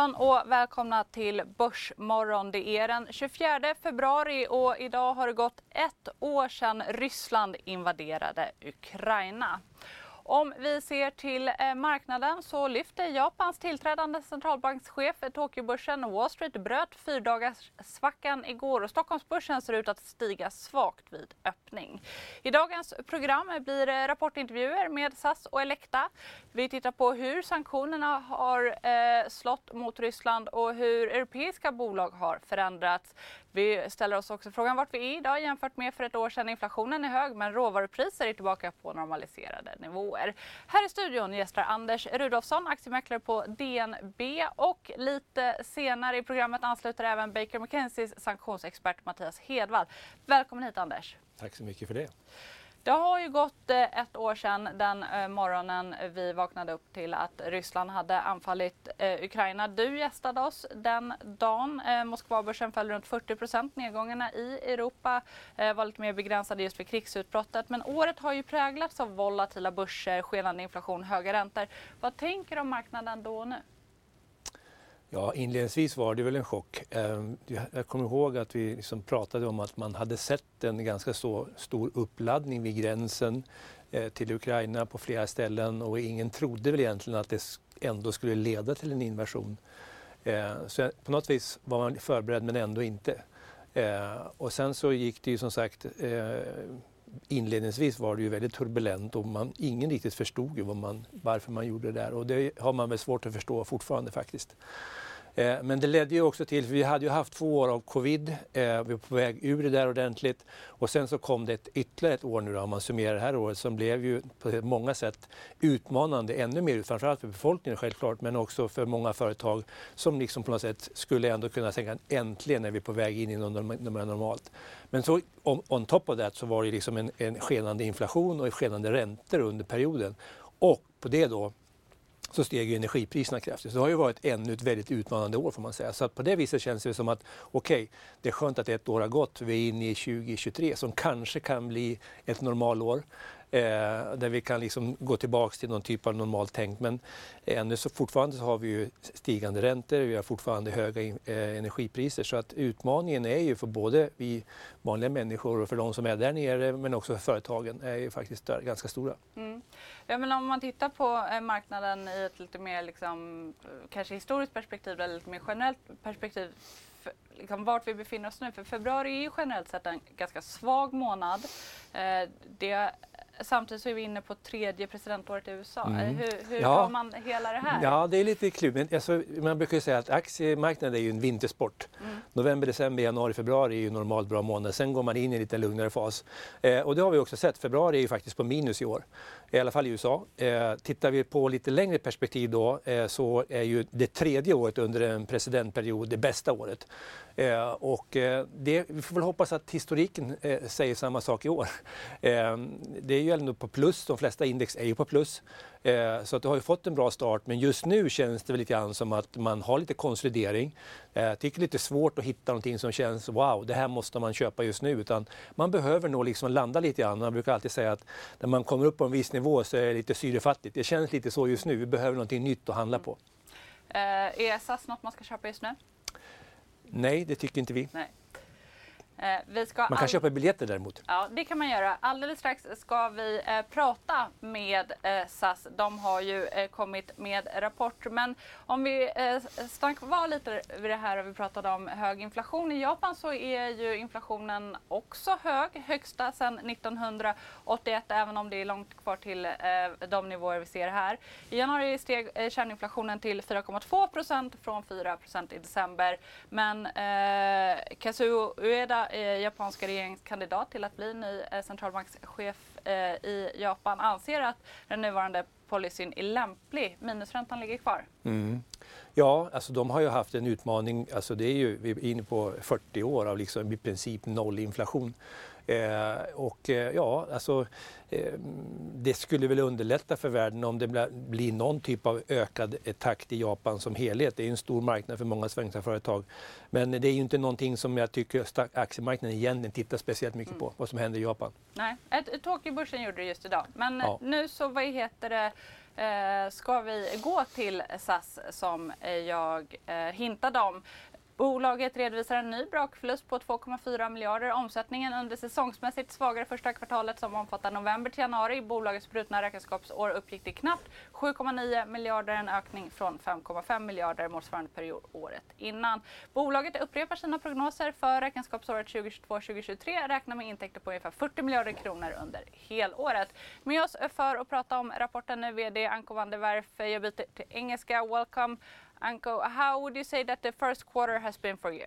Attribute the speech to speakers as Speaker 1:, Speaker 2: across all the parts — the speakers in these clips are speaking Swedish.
Speaker 1: morgon och välkomna till Börsmorgon. Det är den 24 februari och idag har det gått ett år sedan Ryssland invaderade Ukraina. Om vi ser till eh, marknaden så lyfter Japans tillträdande centralbankschef eh, Tokyobörsen. Wall Street bröt fyrdagarsvackan igår och Stockholmsbörsen ser ut att stiga svagt vid öppning. I dagens program eh, blir det rapportintervjuer med SAS och Elekta. Vi tittar på hur sanktionerna har slått mot Ryssland och hur europeiska bolag har förändrats. Vi ställer oss också frågan vart vi är idag jämfört med för ett år sedan. Inflationen är hög men råvarupriser är tillbaka på normaliserade nivåer. Här i studion gästar Anders Rudolfsson, aktiemäklare på DNB och lite senare i programmet ansluter även Baker McKenzies sanktionsexpert Mattias Hedvall. Välkommen hit Anders.
Speaker 2: Tack så mycket för det.
Speaker 1: Det har ju gått eh, ett år sedan den eh, morgonen vi vaknade upp till att Ryssland hade anfallit eh, Ukraina. Du gästade oss den dagen. Moskvabörsen föll runt 40% Nedgångarna i Europa var lite mer begränsade just vid krigsutbrottet. Men året har ju präglats av volatila börser, skenande inflation, höga räntor. Vad tänker du om marknaden då och nu?
Speaker 2: Ja, inledningsvis var det väl en chock. Ehm, jag kommer ihåg att vi liksom pratade om att man hade sett en ganska så stor uppladdning vid gränsen eh, till Ukraina på flera ställen och ingen trodde väl egentligen att det ändå skulle leda till en invasion. Eh, så på något vis var man förberedd men ändå inte. Eh, och sen så gick det ju som sagt inledningsvis var det ju väldigt turbulent och man, ingen riktigt förstod ju man, varför man gjorde det där och det har man väl svårt att förstå fortfarande faktiskt. Eh, men det ledde ju också till, för vi hade ju haft två år av covid, eh, vi var på väg ur det där ordentligt och sen så kom det ett, ytterligare ett år nu då, om man summerar det här året som blev ju på många sätt utmanande, ännu mer, framförallt för befolkningen självklart, men också för många företag som liksom på något sätt skulle ändå kunna tänka äntligen är vi på väg in i något normalt. Men så on, on top of that så var det liksom en, en skenande inflation och skenande räntor under perioden. Och på det då så steg ju energipriserna kraftigt. Så det har ju varit ännu ett väldigt utmanande år får man säga. Så att på det viset känns det som att okej, okay, det är skönt att ett år har gått. Vi är inne i 2023 som kanske kan bli ett normalår. Eh, där vi kan liksom gå tillbaka till någon typ av normalt tänk. Men ännu så fortfarande så har vi ju stigande räntor, vi har fortfarande höga eh, energipriser. Så att utmaningen är ju för både vi vanliga människor och för de som är där nere men också för företagen är ju faktiskt ganska stora. Mm.
Speaker 1: Ja, men om man tittar på eh, marknaden i ett lite mer liksom, eh, kanske historiskt perspektiv eller lite mer generellt perspektiv för, liksom, vart vi befinner oss nu. För februari är ju generellt sett en ganska svag månad. Eh, det samtidigt så är vi inne på tredje presidentåret i USA. Mm. Hur, hur ja. man hela det här?
Speaker 2: Ja, det är lite klurigt. Alltså, man brukar ju säga att aktiemarknaden är ju en vintersport. Mm. November, december, januari, februari är ju normalt bra månader. Sen går man in i en lite lugnare fas. Eh, och det har vi också sett. Februari är ju faktiskt på minus i år. I alla fall i USA. Eh, tittar vi på lite längre perspektiv då eh, så är ju det tredje året under en presidentperiod det bästa året. Eh, och eh, det, vi får väl hoppas att historiken eh, säger samma sak i år. Eh, det är ju ändå på plus, de flesta index är ju på plus så att det har ju fått en bra start men just nu känns det väl lite grann som att man har lite konsolidering. Jag tycker det är lite svårt att hitta någonting som känns wow, det här måste man köpa just nu. Utan man behöver nog liksom landa lite grann. Man brukar alltid säga att när man kommer upp på en viss nivå så är det lite syrefattigt. Det känns lite så just nu. Vi behöver någonting nytt att handla på.
Speaker 1: är SAS något man ska köpa just nu?
Speaker 2: Nej, det tycker inte vi.
Speaker 1: Nej.
Speaker 2: Eh, man kan köpa biljetter däremot.
Speaker 1: Ja, det kan man göra. Alldeles strax ska vi eh, prata med eh, SAS. De har ju eh, kommit med rapport. Men om vi eh, stannar kvar lite vid det här vi pratade om hög inflation. I Japan så är ju inflationen också hög, högsta sedan 1981, även om det är långt kvar till eh, de nivåer vi ser här. I januari steg eh, kärninflationen till 4,2 procent från 4 procent i december. Men eh, Kazuo Ueda Eh, japanska regeringskandidat till att bli ny eh, centralbankschef eh, i Japan anser att den nuvarande policyn är lämplig. Minusräntan ligger kvar.
Speaker 2: Mm. Ja, alltså de har ju haft en utmaning, alltså det är ju, vi är inne på 40 år av liksom i princip noll inflation. Eh, och eh, ja, alltså eh, det skulle väl underlätta för världen om det blir någon typ av ökad takt i Japan som helhet. Det är en stor marknad för många svenska företag. Men det är ju inte någonting som jag tycker aktiemarknaden egentligen tittar speciellt mycket på, mm. vad som händer i Japan.
Speaker 1: Nej, Tokyobörsen gjorde det just idag. Men ja. nu så, vad heter det, eh, ska vi gå till SAS som jag eh, hintade om. Bolaget redovisar en ny brakförlust på 2,4 miljarder. Omsättningen under säsongsmässigt svagare första kvartalet som omfattar november till januari. i Bolagets brutna räkenskapsår uppgick till knappt 7,9 miljarder, en ökning från 5,5 miljarder motsvarande period året innan. Bolaget upprepar sina prognoser för räkenskapsåret 2022-2023, räknar med intäkter på ungefär 40 miljarder kronor under helåret. Med oss för att prata om rapporten är VD Anko van der Werf. Jag byter till engelska. Welcome. Anko, how would you say that the first quarter has been for you?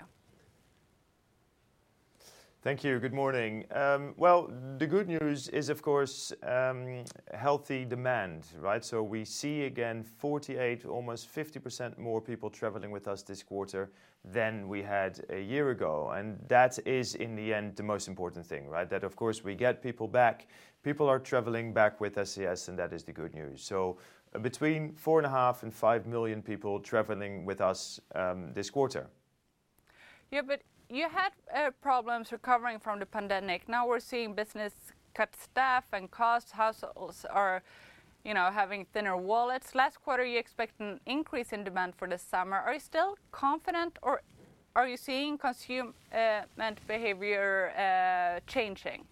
Speaker 3: Thank you. Good morning. Um, well, the good news is, of course, um, healthy demand, right? So we see again 48, almost 50% more people traveling with us this quarter than we had a year ago. And that is, in the end, the most important thing, right? That, of course, we get people back. People are traveling back with SAS, and that is the good news. So between 4.5 and 5 million people traveling with us um, this quarter.
Speaker 1: Yeah, but you had uh, problems recovering from the pandemic. Now we're seeing business cut staff and costs. Households are, you know, having thinner wallets. Last quarter, you expect an increase in demand for the summer. Are you still confident, or are you seeing consumer behavior uh, changing?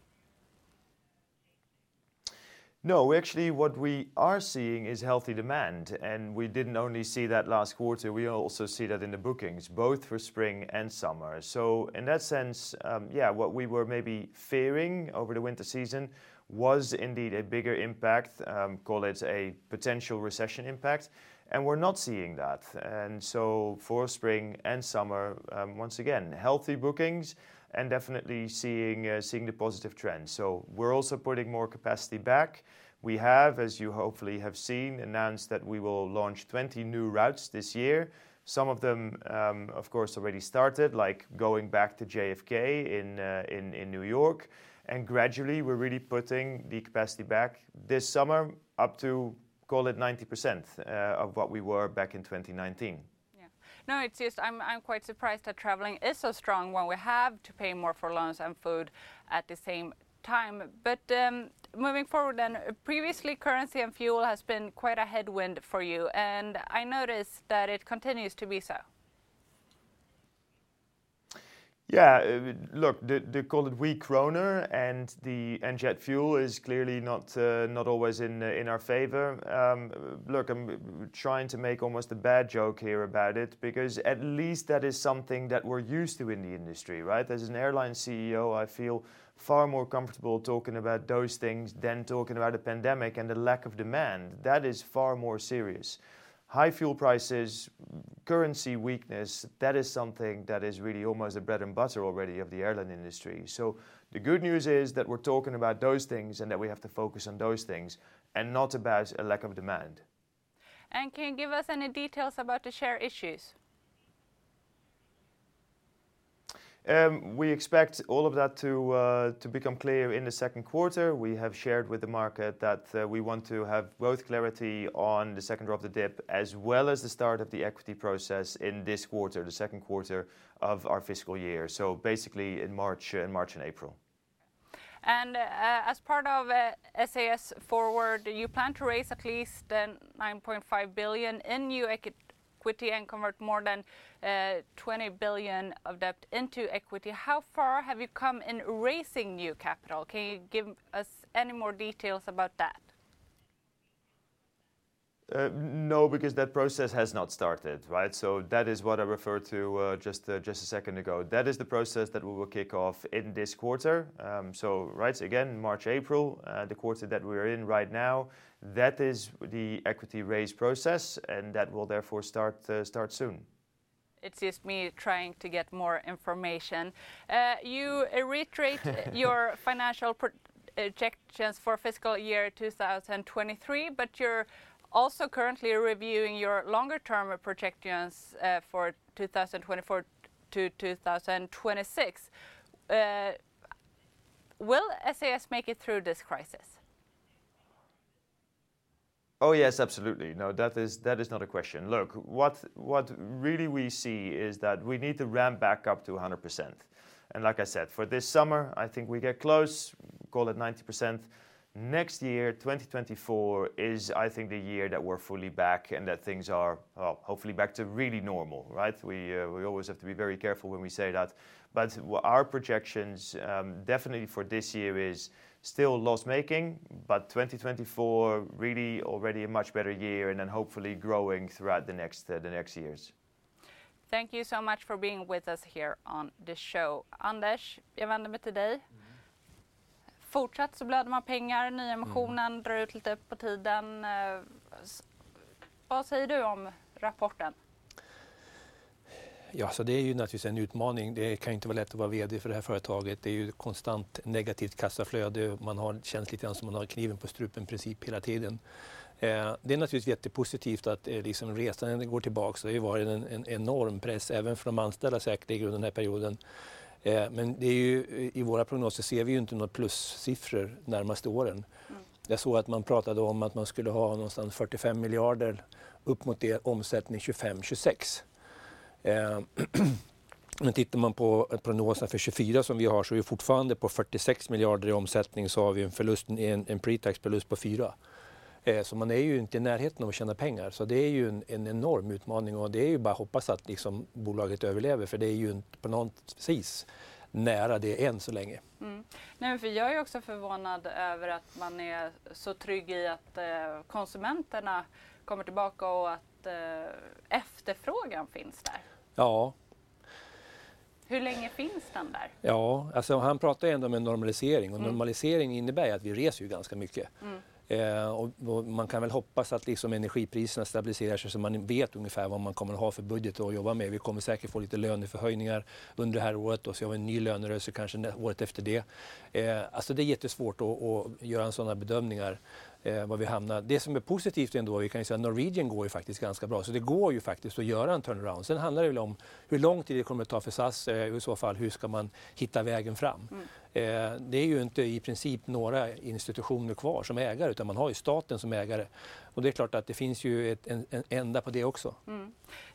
Speaker 3: No, actually, what we are seeing is healthy demand, and we didn't only see that last quarter, we also see that in the bookings, both for spring and summer. So in that sense, um, yeah, what we were maybe fearing over the winter season was indeed a bigger impact, um, call it a potential recession impact, and we're not seeing that. And so for spring and summer, um, once again, healthy bookings, and definitely seeing uh, seeing the positive trend. So we're also putting more capacity back. We have, as you hopefully have seen, announced that we will launch 20 new routes this year. Some of them, um, of course, already started, like going back to JFK in, uh, in, in New York. And gradually, we're really putting the capacity back this summer up to, call it 90% uh, of what we were back in 2019.
Speaker 1: No, it's just I'm, I'm quite surprised that traveling is so strong when we have to pay more for loans and food at the same time. But um, moving forward, then previously currency and fuel has been quite a headwind for you, and I noticed that it continues to be so.
Speaker 3: Yeah, uh, look, the call it weak kroner and the and jet fuel is clearly not uh, not always in uh, in our favor. Um, look, I'm trying to make almost a bad joke here about it because at least that is something that we're used to in the industry, right? As an airline CEO, I feel far more comfortable talking about those things than talking about a pandemic and the lack of demand. That is far more serious high fuel prices, currency weakness, that is something that is really almost the bread and butter already of the airline industry. So the good news is that we're talking about those things and that we have to focus on those things and not about a lack of demand.
Speaker 1: And can you give us any details about the share issues?
Speaker 3: Um, we expect all of that uh, to become clear in the second quarter. We have shared with the market that uh, we want to have both clarity on the second drop of the DIP, as well as the start of the equity process in this quarter, the second quarter of our fiscal year. So basically in March and March and April.
Speaker 1: And uh, As part of SAS Forward, you plan to raise at least 9.5 billion in new equity and convert more than uh, 20 billion of debt into equity. How far have you come in raising new capital? Can you give us any more details about that?
Speaker 3: Uh, no, because that process has not started, right? So that is what I referred to uh, just uh, a second ago. That is the process that we will kick off in this quarter. Um, so right again, March, April, uh, the quarter that we're in right now. That is the equity raise process, and that will therefore uh, start soon.
Speaker 1: It's just me trying to get more information. Uh, you reiterate your financial uh, projections for fiscal year 2023, but you're also currently reviewing your longer term projections uh, for 2024 to 2026. Uh, will SAS make it through this crisis?
Speaker 3: Oh, yes, absolutely. No, that is that is not a question. Look, what what really we see is that we need to ramp back up to 100%. And like I said, for this summer, I think we get close, call it 90%. Next year, 2024, is I think the year that we're fully back and that things are, well, hopefully back to really normal, right? We uh, we always have to be very careful when we say that. But our projections, um, definitely for this year is still loss-making, but 2024 really already a much better year and then hopefully growing throughout the next years.
Speaker 1: Thank you so much for being with us here on the show. Anders, jag vänder mig till dig. Fortsatt så blöder man pengar, nyemissionen drar ut lite på tiden. Vad säger du om rapporten?
Speaker 2: Ja, det är ju naturligtvis en utmaning. Det kan inte vara lätt att vara VD för det här företaget. Det är ju konstant negativt kassaflöde. Känns lite grann som man har kniven på strupen princip hela tiden. Det är naturligtvis jättepositivt att liksom resandet går tillbaka. Det har ju varit en enorm press även för de anställda säkerligen under den här perioden. Det är ju, i våra prognoser ser vi ju inte några plussiffror närmaste åren. Jag såg att man pratade om att man skulle ha någonstans 45 billion upp mot det omsättning 2025, Eh, men Tittar man på prognoserna för 2024 som vi har så är vi fortfarande på 46 miljarder i omsättning så har vi en förlust, en pre-tax förlust på 4 eh, Så Man är ju inte i närheten av att tjäna pengar. Så Det är ju en enorm utmaning och det är ju bara hoppas att liksom bolaget överlever för det är ju inte på något vis nära det än så länge. Mm.
Speaker 1: Nej, för jag är också förvånad över att man är så trygg i att eh, konsumenterna kommer tillbaka och att efterfrågan finns där.
Speaker 2: Ja.
Speaker 1: Hur länge finns den där?
Speaker 2: Ja, alltså han pratar ändå om en normalisering och normalisering innebär att vi reser ju ganska mycket. Man kan väl hoppas att liksom energipriserna stabiliserar sig så man vet ungefär vad man kommer att ha för budget att jobba med. Vi kommer säkert få lite löneförhöjningar under det här året och så har vi en ny lönerörelse kanske året efter det. Alltså det är jättesvårt att göra sådana bedömningar var vi hamnar. Det som är positivt ändå, vi kan ju säga Norwegian går ju faktiskt ganska bra. Det går ju faktiskt att göra en turnaround. Handlar det väl om hur lång tid det kommer att ta för SAS. I så fall, hur ska man hitta vägen fram? Det är ju inte i princip några institutioner kvar som ägare, utan man har ju staten som ägare. Det är klart att det finns ju en ända på det också.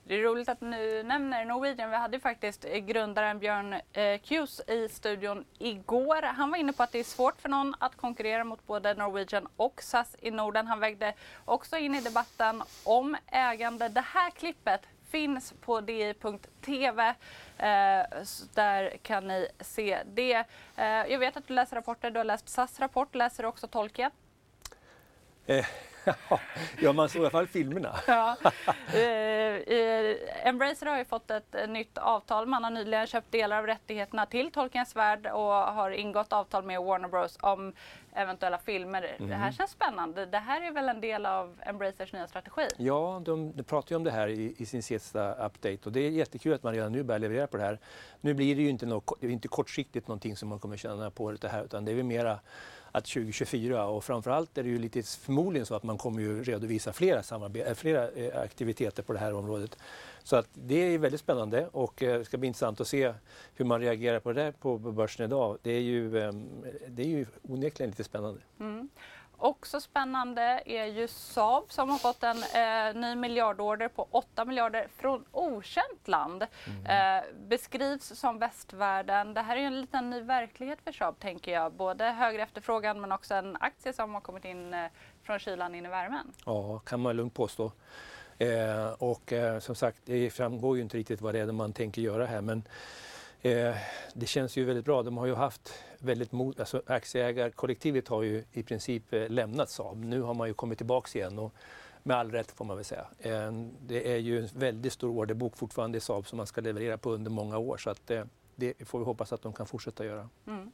Speaker 1: Det är roligt att du nämner Norwegian. Vi hade faktiskt eh, grundaren Björn eh, Kjus i studion igår. Han var inne på att det är svårt för någon att konkurrera mot både Norwegian och SAS i Norden. Han vägde också in i debatten om ägande. Det här klippet finns på di.tv. Eh, där kan ni se det. Jag vet att du läser rapporter. Du har läst SAS rapport. Läser du också Tolkien?
Speaker 2: Ja, man såg i alla fall filmerna.
Speaker 1: Ja. Embracer har ju fått ett nytt avtal. Man har nyligen köpt delar av rättigheterna till Tolkiens värld och har ingått avtal med Warner Bros om eventuella filmer. Det här känns spännande. Det här är väl en del av Embracers nya strategi?
Speaker 2: Ja, de pratar ju om det här i sin sista update och det är jättekul att man redan nu börjar leverera på det här. Nu blir det ju inte kortsiktigt någonting som man kommer tjäna på det här, utan det är väl mera att 2024 och framför allt är det ju lite förmodligen så att man kommer ju redovisa flera eh, eh, aktiviteter på det här området. Det är väldigt spännande och det ska bli intressant att se hur man reagerar på det där på börsen i dag. Ehm, det är ju onekligen lite spännande. Mm.
Speaker 1: Också spännande är ju Saab som har fått en ny miljardorder på 8 billion från okänt land. Beskrivs som västvärlden. Det här är ju en liten ny verklighet för Saab tänker jag. Både högre efterfrågan men också en aktie som har kommit in från kylan in i värmen.
Speaker 2: Ja, kan man lugnt påstå. Som sagt, det framgår ju inte riktigt vad det är man tänker göra här. Det känns ju väldigt bra. De har ju haft väldigt alltså aktieägarkollektivet har ju i princip eh, lämnat Saab. Nu har man ju kommit tillbaks igen och med all rätt får man väl säga. Det är ju en väldigt stor orderbok fortfarande i Saab som man ska leverera på under många år. Eh, det får vi hoppas att de kan fortsätta göra. Mm.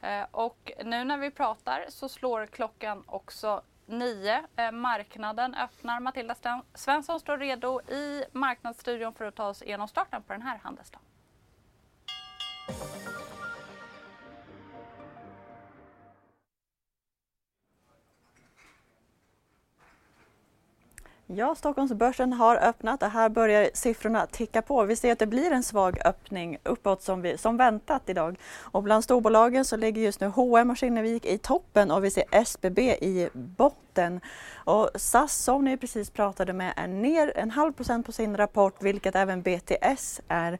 Speaker 1: Eh, och Nu när vi pratar så slår klockan också nio. Marknaden öppnar. Matilda Svensson står redo i Marknadsstudion för att ta oss igenom starten på den här handelsdagen.
Speaker 4: Ja, Stockholmsbörsen har öppnat och här börjar siffrorna ticka på. Vi ser att det blir en svag öppning uppåt som, vi, som väntat idag. Och bland storbolagen så ligger just nu H&M och Kinnevik i toppen och vi ser SBB i botten. Och SAS som ni precis pratade med är ner en halv procent på sin rapport vilket även BTS är.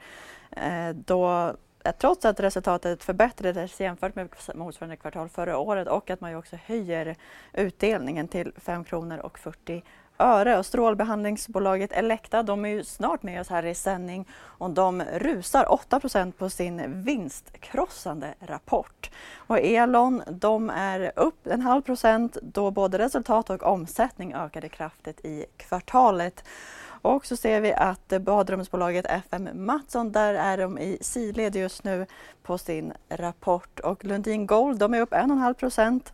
Speaker 4: Eh, då eh, trots att resultatet förbättrades jämfört med motsvarande kvartal förra året och att man ju också höjer utdelningen till 5 kronor och 40 öre. Och strålbehandlingsbolaget Elekta de är ju snart med oss här i sändning och de rusar 8% på sin vinstkrossande rapport. Och Elon de är upp en halv procent då både resultat och omsättning ökade kraftigt i kvartalet. Och så ser vi att badrumsbolaget FM Mattsson, där är de i sidled just nu på sin rapport. Och Lundin Gold, de är upp 1,5 procent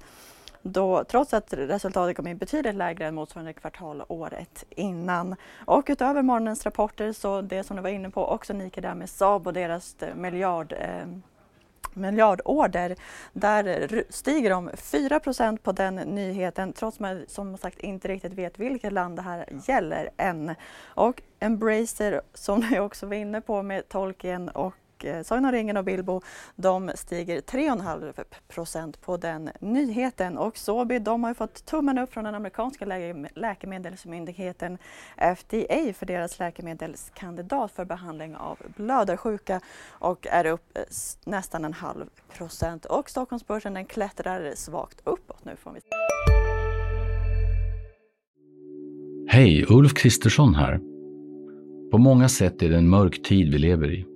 Speaker 4: då, trots att resultatet kom in betydligt lägre än motsvarande kvartal året innan. Och utöver morgonens rapporter så det som du var inne på också Nike där med Saab och deras miljard eh, miljardorder. Där stiger de 4% på den nyheten trots att man som sagt inte riktigt vet vilket land det här gäller än. Och Embracer som ni också var inne på med Tolkien och eh, Sagan om ringen och Bilbo de stiger 3,5 procent på den nyheten. Och Sobi de har fått tummen upp från den amerikanska lä läkemedelsmyndigheten FDA för deras läkemedelskandidat för behandling av blödarsjuka och är upp eh, nästan en halv procent. Och Stockholmsbörsen den klättrar svagt uppåt nu får vi
Speaker 5: Hej, Ulf Kristersson här. På många sätt är det en mörk tid vi lever i.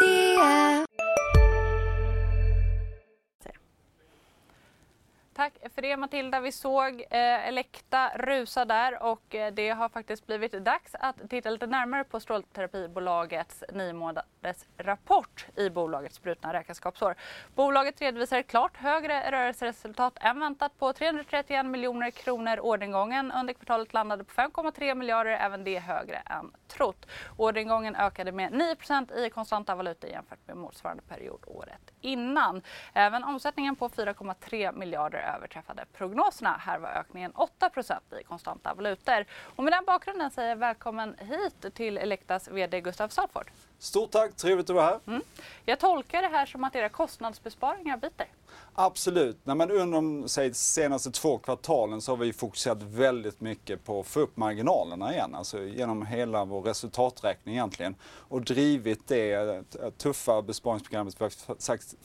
Speaker 1: För det Matilda. Vi såg eh, Elekta rusa där och eh, det har faktiskt blivit dags att titta lite närmare på strålterapibolagets nio månaders rapport i bolagets brutna räkenskapsår. Bolaget redovisar ett klart högre rörelseresultat än väntat på 331 miljoner kronor. Orderingången under kvartalet landade på 5,3 miljarder, även det högre än trott. Orderingången ökade med 9% i konstanta valutor jämfört med motsvarande period året innan. Även omsättningen på 4,3 miljarder överträffade prognoserna. Här var ökningen 8% i konstanta valutor. Och med den bakgrunden säger jag välkommen hit till Elektas VD Gustav Salford.
Speaker 6: Stort tack, trevligt att vara här. Mm.
Speaker 1: Jag tolkar det här som att era kostnadsbesparingar biter.
Speaker 6: Absolut. Nej, men under de säg, senaste två kvartalen så har vi fokuserat väldigt mycket på att få upp marginalerna igen. Alltså genom hela vår resultaträkning egentligen. Och drivit det tuffa besparingsprogrammet vi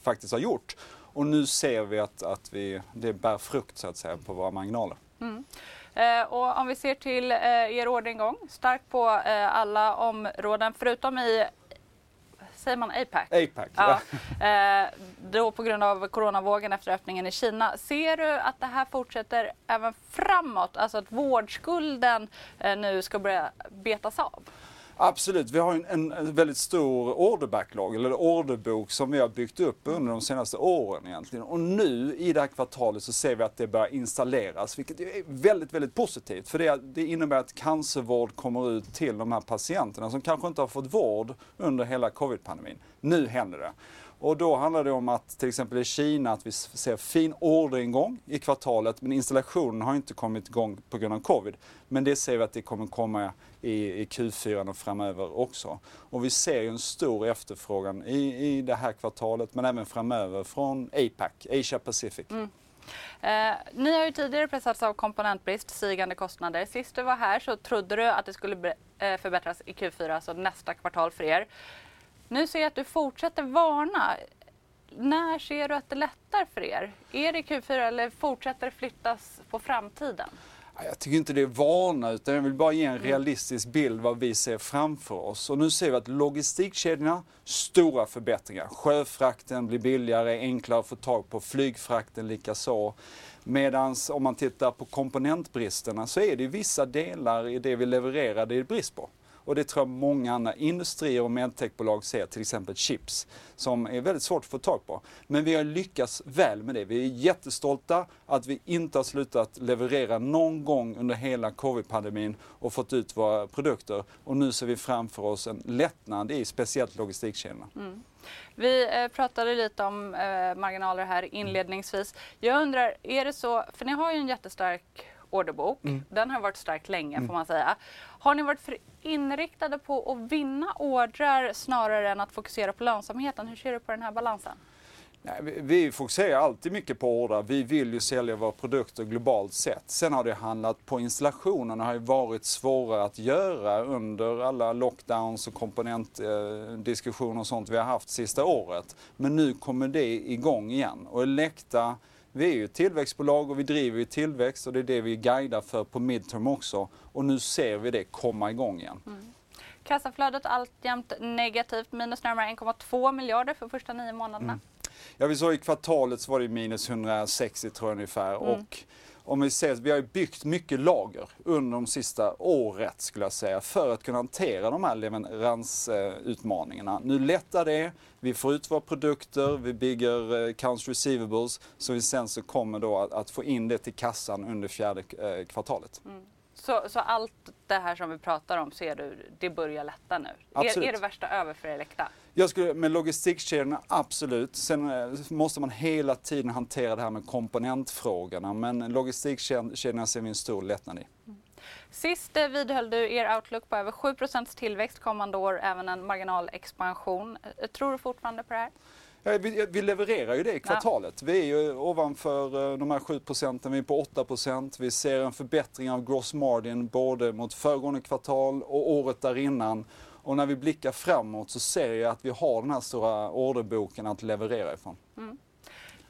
Speaker 6: faktiskt har gjort. Och nu ser vi att, att vi, det bär frukt så att säga på våra marginaler. Mm.
Speaker 1: Eh, och om vi ser till eh, er orderingång, stark på eh, alla områden förutom i säger man APAC?
Speaker 6: APAC,
Speaker 1: ja. ja. Eh, då på grund av coronavågen efter öppningen i Kina. Ser du att det här fortsätter även framåt? Alltså att vårdskulden eh, nu ska börja betas av?
Speaker 6: Absolut, vi har en, en väldigt stor orderbacklog, eller orderbok som vi har byggt upp under de senaste åren egentligen. Och nu i det här kvartalet så ser vi att det börjar installeras, vilket är väldigt, väldigt positivt. För det, det innebär att cancervård kommer ut till de här patienterna som kanske inte har fått vård under hela covid-pandemin. Nu händer det. Och då handlar det om att till exempel i Kina att vi ser fin orderingång i kvartalet men installationen har inte kommit igång på grund av covid. Men det ser vi att det kommer komma i, i Q4 och framöver också. Och vi ser ju en stor efterfrågan i, i det här kvartalet men även framöver från APAC, Asia Pacific. Mm.
Speaker 1: Eh, ni har ju tidigare pressats av komponentbrist, stigande kostnader. Sist du var här så trodde du att det skulle eh, förbättras i Q4, alltså nästa kvartal för er. Nu ser jag att du fortsätter varna. När ser du att det lättar för er? Är det Q4 eller fortsätter det flyttas på framtiden?
Speaker 6: Jag tycker inte det är varna utan jag vill bara ge en
Speaker 1: Mm.
Speaker 6: realistisk bild vad vi ser framför oss. Och nu ser vi att logistikkedjorna, stora förbättringar. Sjöfrakten blir billigare, enklare att få tag på, flygfrakten likaså. Medan om man tittar på komponentbristerna så är det vissa delar i det vi levererar det är brist på. Och det tror jag många andra industrier och medtechbolag ser, till exempel chips, som är väldigt svårt att få tag på. Men vi har lyckats väl med det. Vi är jättestolta att vi inte har slutat leverera någon gång under hela covid-pandemin och fått ut våra produkter. Och nu ser vi framför oss en lättnad i speciellt logistikkedjorna. Mm.
Speaker 1: Vi eh, pratade lite om eh, marginaler här inledningsvis. Jag undrar, är det så, för ni har ju en jättestark orderbok. Den har varit stark länge får man säga. Har ni varit för inriktade på att vinna ordrar snarare än att fokusera på lönsamheten? Hur ser du på den här balansen?
Speaker 6: Nej, vi, fokuserar alltid mycket på order. Vi vill ju sälja våra produkter globalt sett. Sen har det handlat på installationerna har ju varit svårare att göra under alla lockdowns och komponentdiskussioner och sånt vi har haft sista året. Men nu kommer det igång igen. Och Elekta, vi är ju ett tillväxtbolag och vi driver ju tillväxt och det är det vi guidar för på midterm också. Och nu ser vi det komma igång igen.
Speaker 1: Kassaflödet alltjämt negativt, minus närmare 1,2 miljarder för första nio månaderna.
Speaker 6: Ja, vi såg i kvartalet så var det minus 160 tror jag ungefär. Och om vi ser, vi har ju byggt mycket lager under de sista året skulle jag säga för att kunna hantera de här leveransutmaningarna. Nu lättar det, vi får ut våra produkter, vi bygger eh, accounts receivables så vi sen så kommer då att, att få in det till kassan under fjärde eh, kvartalet. kvartalet.
Speaker 1: Så, så allt det här som vi pratar om ser du, det börjar lätta nu? Är,
Speaker 6: Absolut.
Speaker 1: är det värsta över för Elekta?
Speaker 6: Jag skulle, med logistikkedjorna, absolut. Sen eh, måste man hela tiden hantera det här med komponentfrågorna. Men logistikkedjorna ser vi en stor lättnad i.
Speaker 1: Sist eh, vidhöll du er outlook på över 7% tillväxt kommande år, även en marginalexpansion. Eh, Tror du fortfarande på det här?
Speaker 6: Vi, vi levererar ju det i kvartalet. Vi är ju ovanför eh, de här 7 procenten, vi är på 8 procent. Vi ser en förbättring av gross margin både mot föregående kvartal och året där innan. Och när vi blickar framåt så ser jag att vi har den här stora orderboken att leverera ifrån.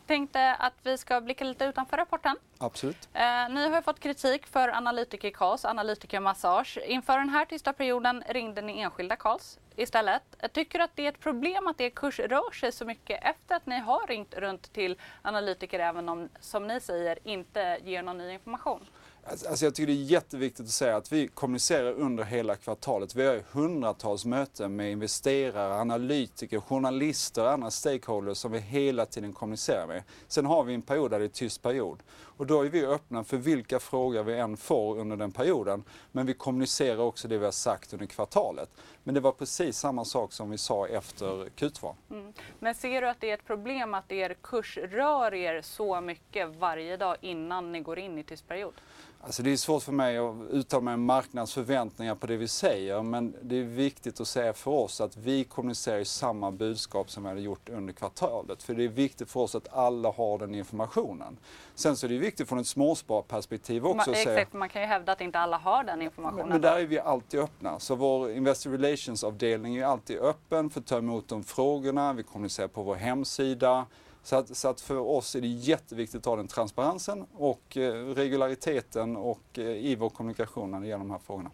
Speaker 1: Tänkte att vi ska blicka lite utanför rapporten.
Speaker 6: Absolut.
Speaker 1: Eh, ni har ju fått kritik för analytiker-calls, analytiker-massage. Inför den här tysta perioden ringde ni enskilda calls istället. Jag tycker att det är ett problem att er kurs rör sig så mycket efter att ni har ringt runt till analytiker även om, som ni säger, inte ger någon ny information.
Speaker 6: Alltså, alltså jag tycker det är jätteviktigt att säga att vi kommunicerar under hela kvartalet. Vi har ju hundratals möten med investerare, analytiker, journalister och andra stakeholders som vi hela tiden kommunicerar med. Sen har vi en period där det är tyst period. Och då är vi öppna för vilka frågor vi än får under den perioden. Men vi kommunicerar också det vi har sagt under kvartalet. Men det var precis samma sak som vi sa efter Q2. Mm.
Speaker 1: Men ser du att det är ett problem att er kurs rör er så mycket varje dag innan ni går in i tyst period?
Speaker 6: Alltså det är svårt för mig att uttala mig om marknadsförväntningar på det vi säger men det är viktigt att säga för oss att vi kommunicerar samma budskap som vi hade gjort under kvartalet. För det är viktigt för oss att alla har den informationen. Sen så är det viktigt från ett småsparperspektiv också
Speaker 1: Ma-
Speaker 6: att säga
Speaker 1: Exakt, man kan ju hävda att inte alla har den informationen.
Speaker 6: men där är vi alltid öppna. Så vår Investor Relations-avdelning är alltid öppen för att ta emot de frågorna. Vi kommunicerar på vår hemsida. Så att, så att för oss är det jätteviktigt att ha den transparensen och eh, regulariteten och eh, i vår kommunikation när det gäller de här frågorna.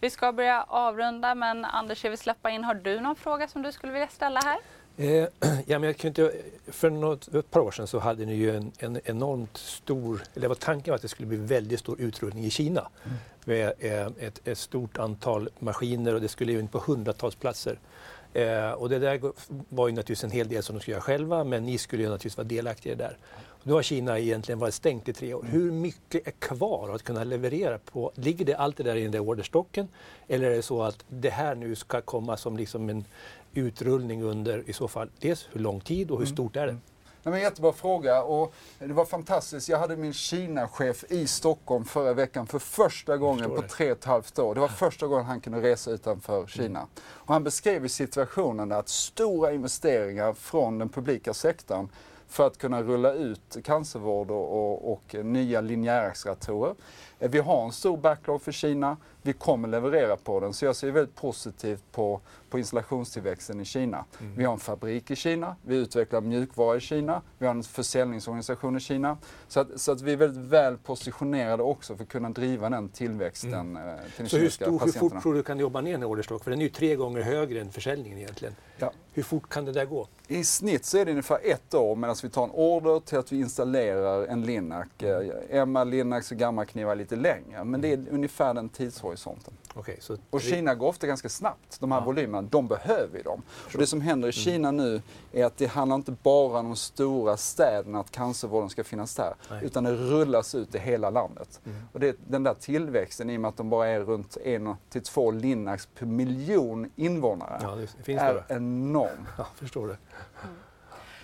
Speaker 1: Vi ska börja avrunda, men Anders, jag vill släppa in. Har du någon fråga som du skulle vilja ställa här?
Speaker 2: Eh, ja, men jag kunde inte, för något, ett par år sedan så hade ni ju en, en enormt stor, eller var tanken var att det skulle bli väldigt stor utrullning i Kina med eh, ett, ett stort antal maskiner och det skulle ju in på hundratals platser. Eh, och det där var ju naturligtvis en hel del som de skulle göra själva men ni skulle ju naturligtvis vara delaktiga där. Och nu har Kina egentligen varit stängt i tre år. Hur mycket är kvar att kunna leverera på? Ligger det allt det där i den där orderstocken? Eller är det så att det här nu ska komma som liksom en utrullning under i så fall dels hur lång tid och hur stort är det?
Speaker 6: Nej, men jättebra fråga och det var fantastiskt. Jag hade min Kina-chef i Stockholm förra veckan för första gången på tre och ett halvt år. Det var första gången han kunde resa utanför Kina. Och han beskrev situationen att stora investeringar från den publika sektorn för att kunna rulla ut cancervård och, och, och nya linjäracceleratorer. Vi har en stor backlog för Kina. Vi kommer leverera på den. Så jag ser väldigt positivt på, på installationstillväxten i Kina. Mm. Vi har en fabrik i Kina. Vi utvecklar mjukvara i Kina. Vi har en försäljningsorganisation i Kina. Så att, så att vi är väldigt väl positionerade också för att kunna driva den tillväxten mm. Eh, till
Speaker 2: Så hur, stor, hur fort tror du kan jobba ner en orderstock? För den är ju tre gånger högre än försäljningen egentligen. Ja. Hur fort kan det där gå?
Speaker 6: I snitt så är det ungefär ett år medan vi tar en order till att vi installerar en Linac. Mm. Emma Linacs och Gammaknivar lite längre. Men det är ungefär den tidshorisonten.
Speaker 2: Okay, så
Speaker 6: och Kina går ofta ganska snabbt. De här ja. volymerna, de behöver vi dem. Och det som händer i mm. Kina nu är att det handlar inte bara om de stora städerna, att cancervården ska finnas där. Nej. Utan det rullas ut i hela landet. Mm. Och det, den där tillväxten, i och med att de bara är runt en till två Linacs per miljon invånare, ja, det, det är det. enorm.
Speaker 2: Ja, förstår det. Mm.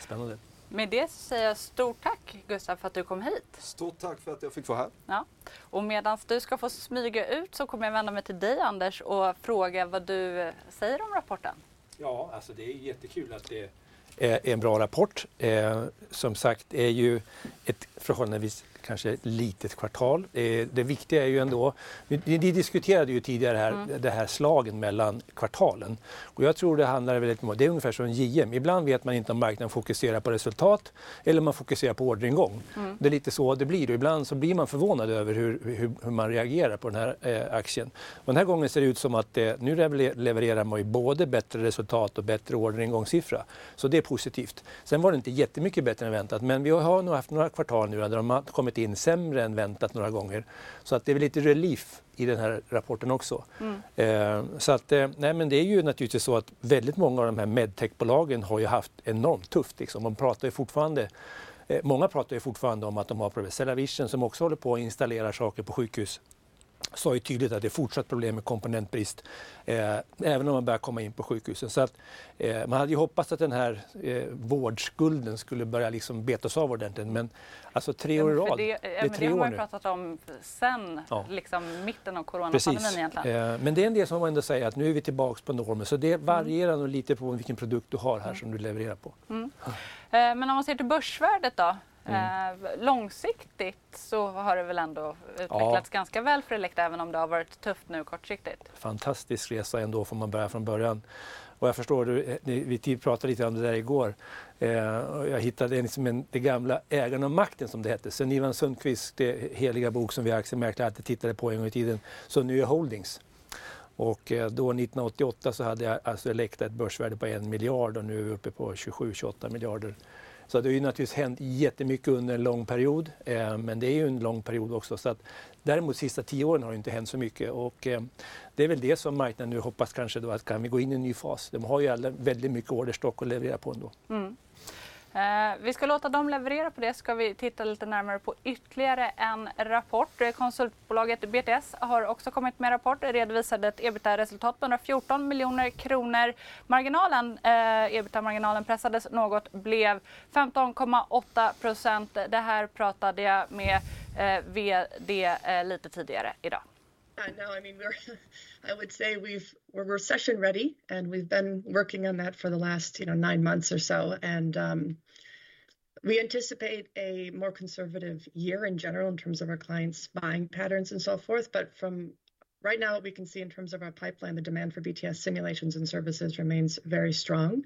Speaker 2: Spännande.
Speaker 1: Med det säger jag stort tack Gustav för att du kom hit.
Speaker 6: Stort tack för att jag fick vara här.
Speaker 1: Ja. Och medan du ska få smyga ut så kommer jag vända mig till dig Anders och fråga vad du säger om rapporten.
Speaker 2: Ja, alltså det är jättekul att det är en bra rapport. Eh, som sagt är ju ett förhållandevis kanske ett litet kvartal. Det, det viktiga är ju ändå, vi, vi diskuterade ju tidigare här, mm. det här slagen mellan kvartalen. Och jag tror det handlar väldigt mycket det är ungefär som JM. Ibland vet man inte om marknaden fokuserar på resultat eller man fokuserar på orderingång. Mm. Det är lite så det blir och ibland så blir man förvånad över hur, hur, hur man reagerar på den här eh, aktien. Och den här gången ser det ut som att eh, nu levererar man ju både bättre resultat och bättre orderingångssiffra. Så det är positivt. Sen var det inte jättemycket bättre än väntat men vi har nog haft några kvartal nu där de har kommit kommit in sämre än väntat några gånger. Så att det är väl lite relief i den här rapporten också. Mm. Eh, så att, eh, nej men det är ju naturligtvis så att väldigt många av de här medtechbolagen har ju haft enormt tufft. Liksom. De pratar ju fortfarande eh, Många pratar ju fortfarande om att de har. Cellavision som också håller på att installera saker på sjukhus sa ju tydligt att det är fortsatt problem med komponentbrist eh, även om man börjar komma in på sjukhusen. Så att, eh, man hade ju hoppats att den här eh, vårdskulden skulle börja liksom betas av ordentligt men alltså tre år i rad.
Speaker 1: Det, det, är tre det har man ju pratat om sen ja. liksom mitten av coronapandemin egentligen.
Speaker 2: Eh, men det är en del som man ändå säger att nu är vi tillbaks på normen så det varierar mm. nog lite på vilken produkt du har här mm. som du levererar på. Mm.
Speaker 1: Eh, men om man ser till börsvärdet då? Mm. Eh, långsiktigt så har det väl ändå utvecklats ja. ganska väl för Elekta även om det har varit tufft nu kortsiktigt.
Speaker 2: Fantastisk resa ändå får man börja från början. Och jag förstår, du, vi pratade lite om det där igår. Eh, jag hittade liksom en, det gamla Ägaren och makten som det hette. Sen Ivan Sundqvist, det heliga bok som vi aktiemäklare alltid tittade på en gång i tiden. Så nu är Holdings. Och eh, då 1988 så hade jag alltså Elekta ett börsvärde på en miljard och nu är vi uppe på 27-28 miljarder så det har ju naturligtvis hänt jättemycket under en lång period, eh, men det är ju en lång period också. Så att, däremot de sista tio åren har det inte hänt så mycket och eh, det är väl det som marknaden nu hoppas kanske då att kan vi gå in i en ny fas. De har ju alla väldigt mycket orderstock att leverera på ändå. Mm.
Speaker 1: Eh, vi ska låta dem leverera på det, ska vi titta lite närmare på ytterligare en rapport. Eh, konsultbolaget BTS har också kommit med rapport, redovisade ett ebitda-resultat på 114 miljoner kronor. Marginalen, eh, ebitda-marginalen pressades något, blev 15,8 procent. Det här pratade jag med eh, VD eh, lite tidigare idag.
Speaker 7: Uh, no, I mean we're. I would say we've we're recession ready, and we've been working on that for the last you know nine months or so, and um, We anticipate a more conservative year in general in terms of our clients' buying patterns and so forth. But from right now, what we can see in terms of our pipeline, the demand for BTS simulations and services remains very strong.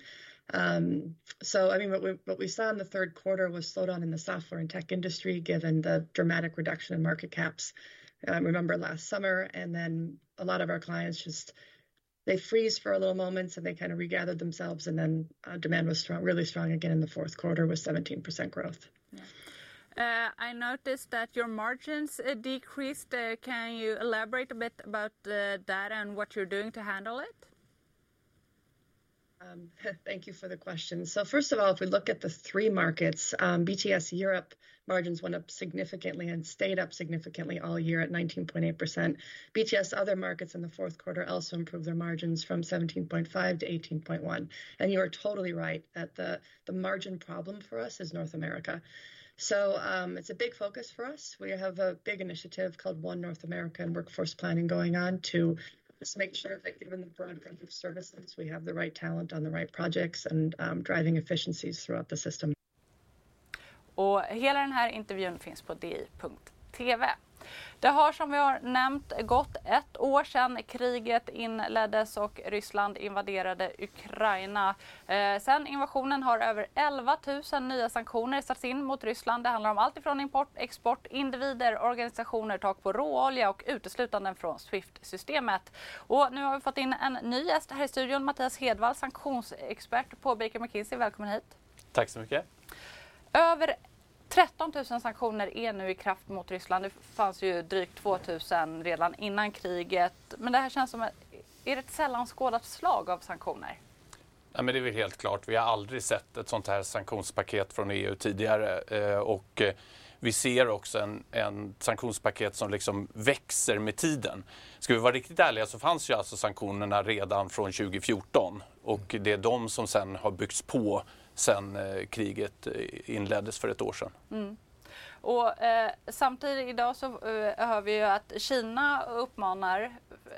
Speaker 7: Um, so, I mean, what we, what we saw in the third quarter was slowdown in the software and tech industry, given the dramatic reduction in market caps. Um, remember last summer, and then a lot of our clients just they freeze for a little moments and they kind of regathered themselves and then uh, demand was strong really strong again in the fourth quarter with 17% growth yeah.
Speaker 1: Uh, I noticed that your margins uh, decreased. Uh, can you elaborate a bit about uh, that and what you're doing to handle it?
Speaker 7: Um, thank you for the question. So first of all, if we look at the three markets, um, BTS Europe margins went up significantly and stayed up significantly all year at 19.8%. BTS other markets in the fourth quarter also improved their margins from 17.5 to 18.1. And you are totally right that the, the margin problem for us is North America. So um, it's a big focus for us. We have a big initiative called One North America and Workforce Planning going on to just make sure that given the broad range of services, we have the right talent on the right projects and um, driving efficiencies throughout the system.
Speaker 1: Och hela den här intervjun finns på di.tv. Det har som vi har nämnt gått ett år sedan kriget inleddes och Ryssland invaderade Ukraina. Eh, sen invasionen har över 11 000 nya sanktioner satts in mot Ryssland. Det handlar om allt ifrån import, export, individer, organisationer, tak på råolja och uteslutanden från Swift-systemet. Och nu har vi fått in en ny gäst här i studion, Mattias Hedvall, sanktionsexpert på Baker McKinsey. Välkommen hit.
Speaker 8: Tack så mycket.
Speaker 1: Över 13 000 sanktioner är nu i kraft mot Ryssland. Det fanns ju drygt 2 000 redan innan kriget. Men det här känns som ett, är det ett sällan skådat slag av sanktioner?
Speaker 8: Ja, men det är väl helt klart. Vi har aldrig sett ett sånt här sanktionspaket från EU tidigare. Eh, och eh, vi ser också en, en sanktionspaket som liksom växer med tiden. Ska vi vara riktigt ärliga så fanns ju alltså sanktionerna redan från 2014 och det är de som sen har byggts på sen eh, kriget eh, inleddes för ett år sedan. Mm.
Speaker 1: Och, eh, samtidigt idag så eh, hör vi ju att Kina uppmanar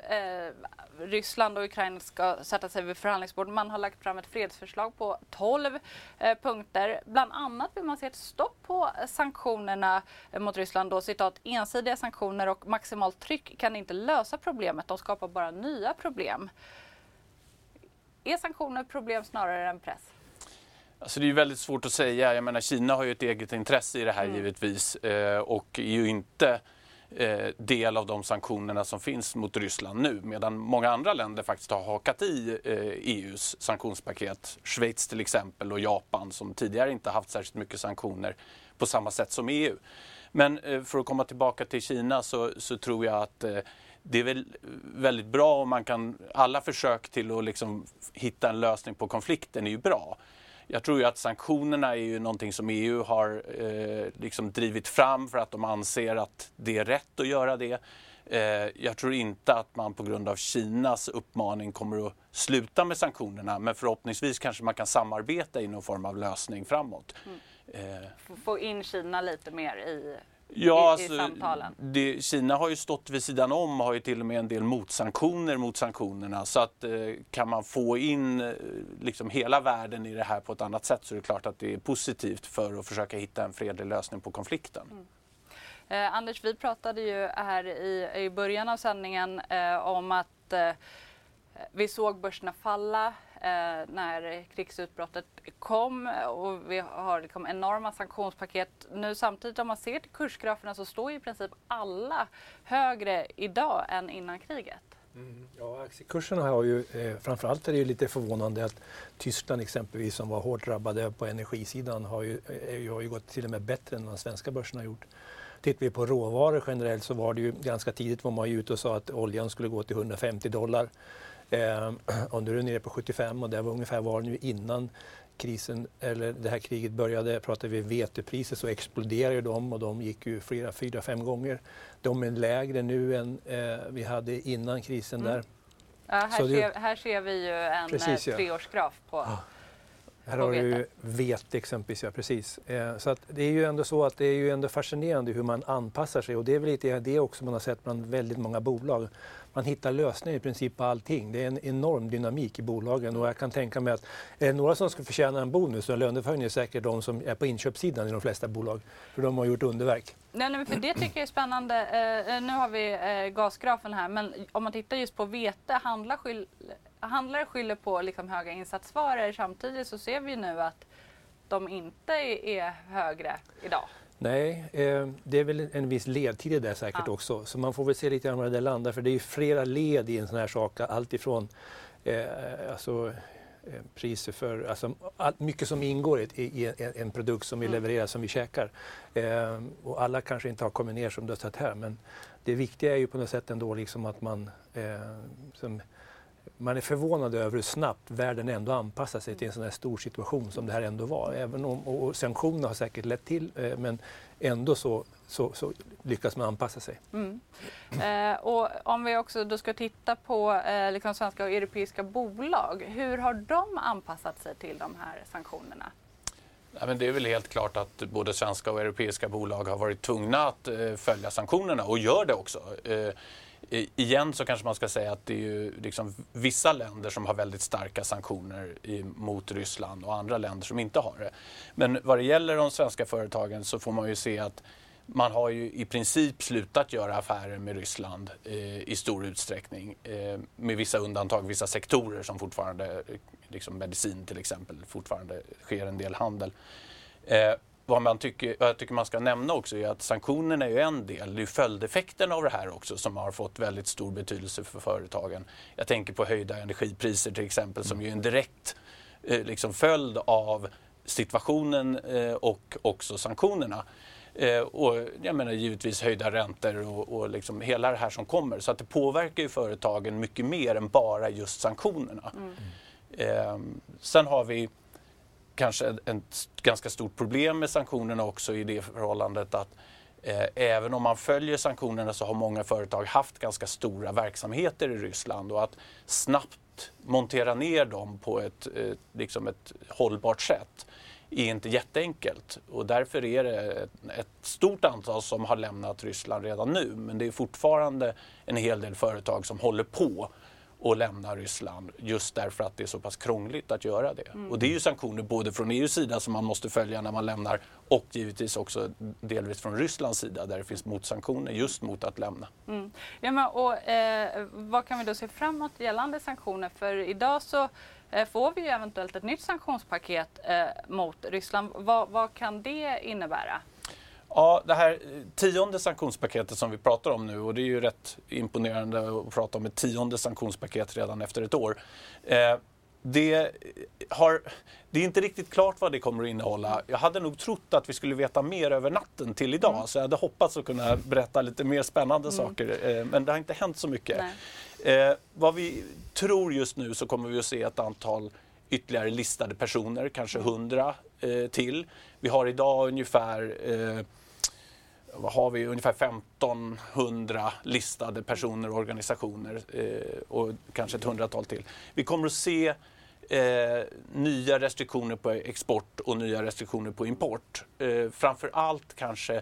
Speaker 1: eh, Ryssland och Ukraina ska sätta sig vid förhandlingsbordet. Man har lagt fram ett fredsförslag på 12 eh, punkter. Bland annat vill man se ett stopp på sanktionerna eh, mot Ryssland. Då, citat, ensidiga sanktioner och maximalt tryck kan inte lösa problemet, de skapar bara nya problem. Är sanktioner problem snarare än press?
Speaker 8: Alltså det är väldigt svårt att säga. Jag menar, Kina har ju ett eget intresse i det här mm. givetvis eh, och är ju inte eh, del av de sanktionerna som finns mot Ryssland nu medan många andra länder faktiskt har hakat i eh, EUs sanktionspaket. Schweiz till exempel och Japan som tidigare inte haft särskilt mycket sanktioner på samma sätt som EU. Men för att komma tillbaka till Kina så, så tror jag att det är väl väldigt bra om man kan, alla försök till att liksom hitta en lösning på konflikten är ju bra. Jag tror ju att sanktionerna är ju någonting som EU har eh, liksom drivit fram för att de anser att det är rätt att göra det. Eh, jag tror inte att man på grund av Kinas uppmaning kommer att sluta med sanktionerna men förhoppningsvis kanske man kan samarbeta i någon form av lösning framåt. Mm.
Speaker 1: Eh. Få in Kina lite mer i
Speaker 8: Ja, alltså, det, Kina har ju stått vid sidan om och har ju till och med en del motsanktioner mot sanktionerna. Så att eh, kan man få in eh, liksom hela världen i det här på ett annat sätt så är det klart att det är positivt för att försöka hitta en fredlig lösning på konflikten. Mm.
Speaker 1: Eh, Anders, vi pratade ju här i, i början av sändningen eh, om att vi såg börserna falla eh, när krigsutbrottet kom och vi har liksom enorma sanktionspaket. Nu samtidigt om man ser till kursgraferna så står i princip alla högre idag än innan kriget.
Speaker 2: Mm, ja, aktiekurserna har ju, eh, framförallt är det ju lite förvånande att Tyskland exempelvis som var hårt drabbade på energisidan har ju, eh, har ju gått till och med bättre än vad svenska börsen har gjort. Tittar vi på råvaror generellt så var det ju ganska tidigt var man ju ute och sa att oljan skulle gå till 150 dollar. Eh, och nu är det nere på 75 och det var ungefär var nu innan krisen, eller det här kriget började. Pratar vi vetepriser så exploderade de och de gick ju flera, fyra, fem gånger. De är lägre nu än eh, vi hade innan krisen mm. där.
Speaker 1: Ja, här, ser, här ser vi ju en precis, ja. treårsgraf på ja.
Speaker 2: Här har du vete exempelvis, ja precis. Eh, så att det är ju ändå så att det är ju ändå fascinerande hur man anpassar sig och det är väl lite det också man har sett bland väldigt många bolag man hittar lösningar i princip på allting. Det är en enorm dynamik i bolagen och jag kan tänka mig att är det några som ska förtjäna en bonus och en löneförhöjning är säkert de som är på inköpssidan i de flesta bolag. För de har gjort underverk.
Speaker 1: Nej, nej, för det tycker jag är spännande. Eh, eh, nu har vi eh, gasgrafen här men om man tittar just på vete, handlar skyll, handlare skyller på liksom höga insatsvaror samtidigt så ser vi nu att de inte är högre idag.
Speaker 2: Nej, eh, det är väl en viss ledtid i det säkert ja. också. Så man får väl se lite grann var det landar för det är ju flera led i en sån här sak. Allt ifrån eh, alltså, eh, priser för, alltså, allt, mycket som ingår i, i en, en, produkt som vi mm. levererar, som vi käkar. Eh, och alla kanske inte har kommit ner som du har sett här men det viktiga är ju på något sätt ändå liksom att man eh, som, man är förvånad över hur snabbt världen ändå anpassar sig till en sån här stor situation som det här ändå var. Även om, och sanktioner har säkert lett till, eh, men ändå så, så, så, lyckas man anpassa sig. Mm.
Speaker 1: Eh, och om vi också då ska titta på eh, liksom svenska och europeiska bolag, hur har de anpassat sig till de här sanktionerna?
Speaker 8: Ja, men det är väl helt klart att både svenska och europeiska bolag har varit tvungna att eh, följa sanktionerna och gör det också. Igen så kanske man ska säga att det är ju liksom vissa länder som har väldigt starka sanktioner mot Ryssland och andra länder som inte har det. Men vad det gäller de svenska företagen så får man ju se att man har ju i princip slutat göra affärer med Ryssland eh, i stor utsträckning. Eh, med vissa undantag, vissa sektorer som fortfarande, liksom medicin till exempel, fortfarande sker en del handel. Eh, vad, man tycker, vad jag tycker man ska nämna också är att sanktionerna är ju en del. Det är följdeffekten av det här också som har fått väldigt stor betydelse för företagen. Jag tänker på höjda energipriser till exempel som ju är en direkt eh, liksom följd av situationen eh, och också sanktionerna. Eh, och jag menar givetvis höjda räntor och, och liksom hela det här som kommer. Så att det påverkar ju företagen mycket mer än bara just sanktionerna. Mm. Eh, sen har vi kanske ett ganska stort problem med sanktionerna också i det förhållandet att eh, även om man följer sanktionerna så har många företag haft ganska stora verksamheter i Ryssland. Och att snabbt montera ner dem på ett, eh, liksom ett hållbart sätt är inte jätteenkelt. Och därför är det ett stort antal som har lämnat Ryssland redan nu. Men det är fortfarande en hel del företag som håller på och lämna Ryssland just därför att det är så pass krångligt att göra det. Mm. Och det är ju sanktioner både från EUs sida som man måste följa när man lämnar och givetvis också delvis från Rysslands sida där det finns motsanktioner just mot att lämna.
Speaker 1: Mm. Ja, men, och, eh, vad kan vi då se framåt gällande sanktioner? För idag så eh, får vi ju eventuellt ett nytt sanktionspaket eh, mot Ryssland. Va, vad kan det innebära?
Speaker 8: Ja, det här tionde sanktionspaketet som vi pratar om nu och det är ju rätt imponerande att prata om ett tionde sanktionspaket redan efter ett år. Eh, det, har, det är inte riktigt klart vad det kommer att innehålla. Jag hade nog trott att vi skulle veta mer över natten till idag mm. så jag hade hoppats att kunna berätta lite mer spännande mm. saker eh, men det har inte hänt så mycket. Eh, vad vi tror just nu så kommer vi att se ett antal ytterligare listade personer, kanske hundra eh, till. Vi har idag ungefär eh, har vi, ungefär 1500 listade personer och organisationer eh, och kanske ett hundratal till. Vi kommer att se eh, nya restriktioner på export och nya restriktioner på import. Eh, framför allt kanske